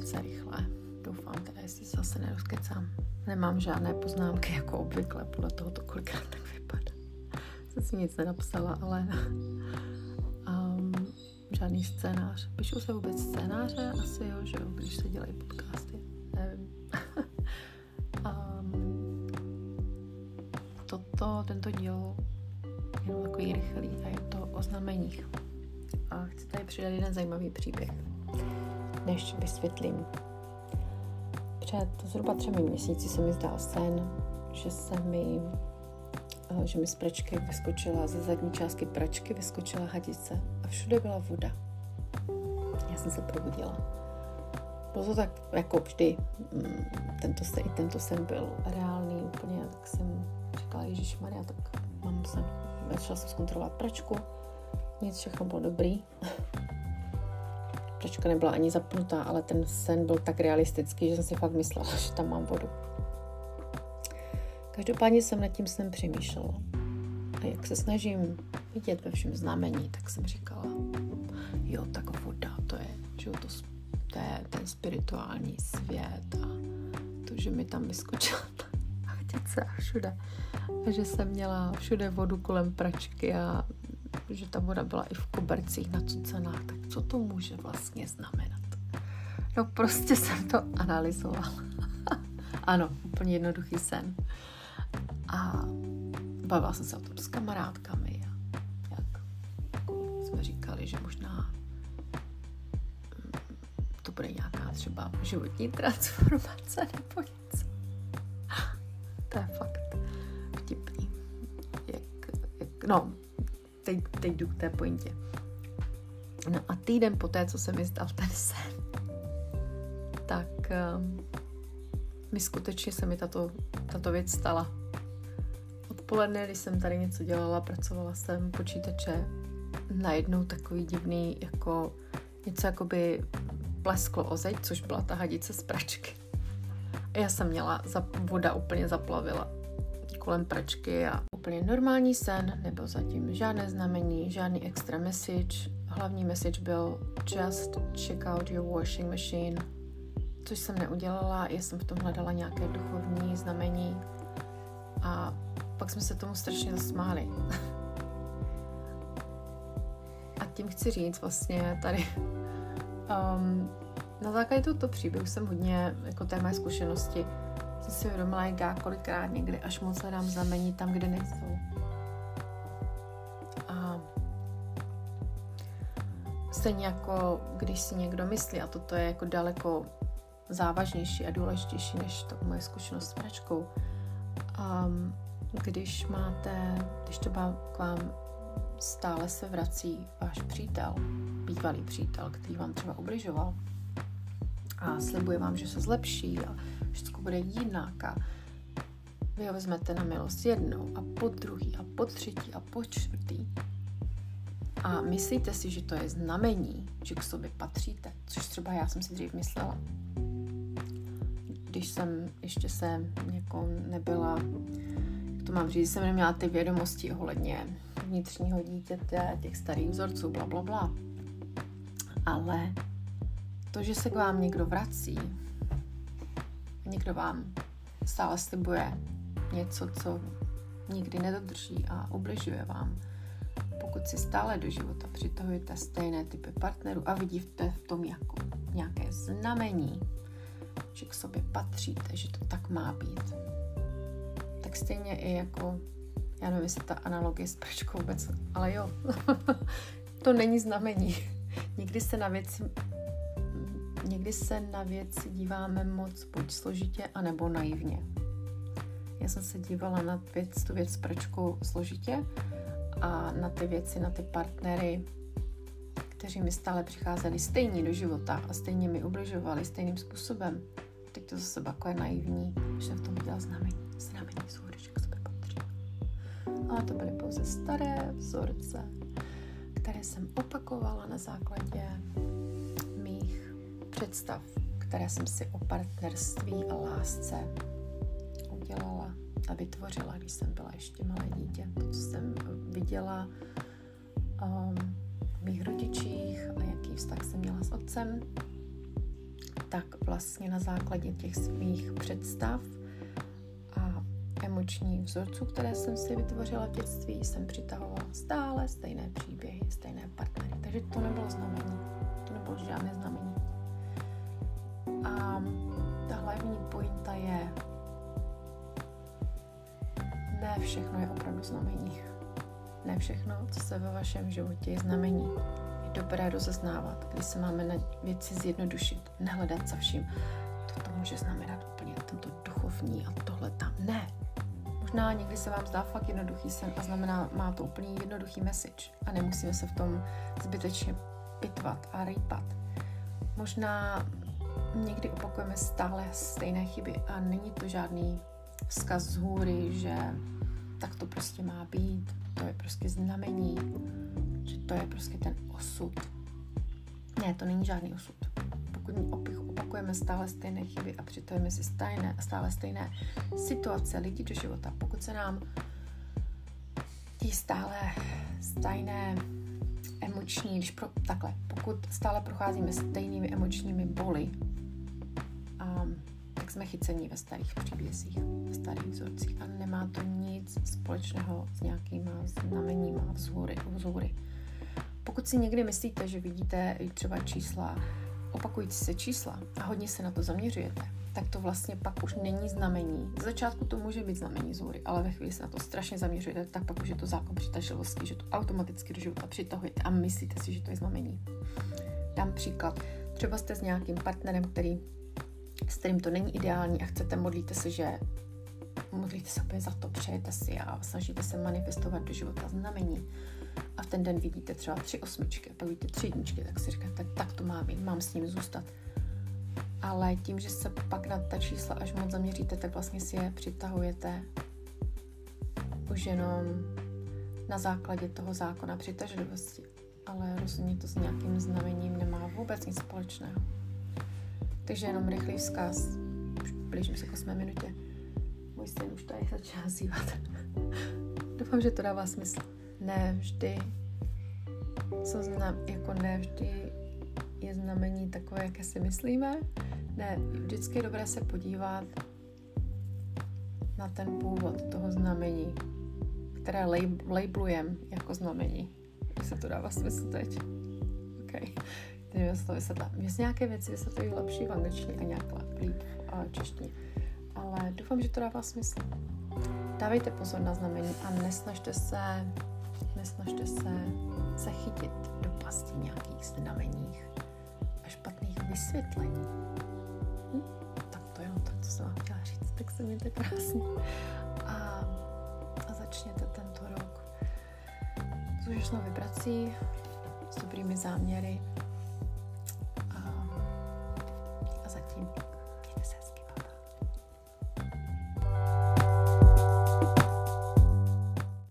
velice rychle. Doufám teda, jestli se zase nerozkecám. Nemám žádné poznámky, jako obvykle, podle toho to kolikrát tak vypadá. Jsem si nic nenapsala, ale um, žádný scénář. Píšou se vůbec scénáře? Asi jo, že jo, když se dělají podcasty. Nevím. um, toto, tento díl je takový rychlý a je to o znameních. A chci tady přidat jeden zajímavý příběh, než vysvětlím. Před zhruba třemi měsíci se mi zdál sen, že se mi eh, že mi z pračky vyskočila, ze zadní částky pračky vyskočila hadice a všude byla voda. Já jsem se probudila. Bylo to tak jako vždy, mm, tento sen, i tento sen byl reálný úplně, tak jsem říkala, Ježíš Maria, tak mám sen. Začala jsem zkontrolovat pračku, nic, všechno bylo dobrý. Pračka nebyla ani zapnutá, ale ten sen byl tak realistický, že jsem si fakt myslela, že tam mám vodu. Každopádně jsem nad tím snem přemýšlela. A jak se snažím vidět ve všem znamení, tak jsem říkala, jo, tak voda, to je, že to, to je ten spirituální svět a to, že mi tam vyskočila hadice a všude. A že jsem měla všude vodu kolem pračky a že ta voda byla i v kobercích nacucená, tak co to může vlastně znamenat? No prostě jsem to analyzovala. ano, úplně jednoduchý sen. A bavila jsem se o tom s kamarádkami. A jak jako jsme říkali, že možná mm, to bude nějaká třeba životní transformace nebo něco. to je fakt vtipný. Jak, jak, no, teď, teď jdu k té pointě. No a týden poté, co se mi zdal ten sen, tak um, mi skutečně se mi tato, tato věc stala. Odpoledne, když jsem tady něco dělala, pracovala jsem počítače, najednou takový divný, jako něco jakoby plesklo o zeď, což byla ta hadice z pračky. A já jsem měla, voda úplně zaplavila kolem pračky a úplně normální sen, nebyl zatím žádné znamení, žádný extra message. Hlavní message byl just check out your washing machine, což jsem neudělala, já jsem v tom hledala nějaké duchovní znamení a pak jsme se tomu strašně zasmáli. a tím chci říct vlastně tady, um, na základě tohoto příběhu jsem hodně, jako té mé zkušenosti, jsem si uvědomila, jak já kolikrát někdy až moc hledám znamení tam, kde nejsou. A stejně jako když si někdo myslí, a toto je jako daleko závažnější a důležitější než to moje zkušenost s pračkou. Um, když máte, když třeba k vám stále se vrací váš přítel, bývalý přítel, který vám třeba ubližoval a slibuje vám, že se zlepší a všechno bude jinak a vy ho vezmete na milost jednou a po druhý a po třetí a po čtvrtý a myslíte si, že to je znamení, že k sobě patříte, což třeba já jsem si dřív myslela. Když jsem ještě se jako nebyla, jak to mám říct, jsem neměla ty vědomosti ohledně vnitřního dítěte, těch starých vzorců, bla, bla, bla. Ale to, že se k vám někdo vrací, někdo vám stále slibuje něco, co nikdy nedodrží a ubližuje vám, pokud si stále do života přitahujete stejné typy partnerů a vidíte v tom jako nějaké znamení, že k sobě patříte, že to tak má být, tak stejně i jako, já nevím, jestli ta analogie s prčkou vůbec, ale jo, to není znamení. Někdy se na věci někdy se na věci díváme moc buď složitě, anebo naivně. Já jsem se dívala na věc, tu věc s pračkou složitě a na ty věci, na ty partnery, kteří mi stále přicházeli stejně do života a stejně mi ubližovali stejným způsobem. Teď to zase jako je naivní, že v tom viděla znamení. Znamení jsou k sobě patří. Ale to byly pouze staré vzorce, které jsem opakovala na základě představ, které jsem si o partnerství a lásce udělala a vytvořila, když jsem byla ještě malé dítě. To, co jsem viděla um, v mých rodičích a jaký vztah jsem měla s otcem, tak vlastně na základě těch svých představ a emočních vzorců, které jsem si vytvořila v dětství, jsem přitahovala stále stejné příběhy, stejné partnery. Takže to nebylo znamení. To nebylo žádné znamení. Pointa je, ne všechno je opravdu znamení. Ne všechno, co se ve vašem životě je znamení. Je dobré rozeznávat, když se máme na věci zjednodušit, nehledat za vším. To může znamenat úplně tento duchovní a tohle tam. Ne. Možná někdy se vám zdá fakt jednoduchý sen a znamená, má to úplně jednoduchý message a nemusíme se v tom zbytečně pitvat a rýpat. Možná někdy opakujeme stále stejné chyby a není to žádný vzkaz z hůry, že tak to prostě má být, to je prostě znamení, že to je prostě ten osud. Ne, to není žádný osud. Pokud opakujeme stále stejné chyby a přitojeme si stejné, stále stejné situace lidí do života, pokud se nám tí stále stejné emoční, když pro, takhle, pokud stále procházíme stejnými emočními boly, um, tak jsme chycení ve starých příbězích, ve starých vzorcích a nemá to nic společného s nějakýma znameníma vzhůry. vzhůry. Pokud si někdy myslíte, že vidíte třeba čísla, opakující se čísla a hodně se na to zaměřujete, tak to vlastně pak už není znamení. Z začátku to může být znamení zhůry, ale ve chvíli se na to strašně zaměřujete, tak pak už je to zákon přitažlivosti, že to automaticky do života přitahujete a myslíte si, že to je znamení. Dám příklad. Třeba jste s nějakým partnerem, který s kterým to není ideální a chcete, modlíte se, že modlíte se za to, přejete si a snažíte se manifestovat do života znamení. A v ten den vidíte třeba tři osmičky, pak vidíte tři jedničky, tak si říkáte, tak to má být, mám s ním zůstat. Ale tím, že se pak na ta čísla až moc zaměříte, tak vlastně si je přitahujete už jenom na základě toho zákona přitažlivosti. Ale rozhodně to s nějakým znamením nemá vůbec nic společného. Takže jenom rychlý vzkaz. Už blížím se k 8 minutě. Můj syn už tady začíná zývat. Doufám, že to dává smysl. Ne vždy, co znam, jako ne vždy je znamení takové, jaké si myslíme. Ne, vždycky je dobré se podívat na ten původ toho znamení, které labelujeme jako znamení. Jestli to dává smysl teď. Okay nevím, jestli to vysvětlá. Mně se nějaké věci vysvětlují lepší v angličtině a nějak líp v češtině. Ale doufám, že to dává smysl. Dávejte pozor na znamení a nesnažte se, nesnažte se se chytit do pastí nějakých znameních a špatných vysvětlení. Hm? Tak to jo, to jsem vám chtěla říct. Tak se mějte krásně. A, a začněte tento rok s úžasnou vibrací, s dobrými záměry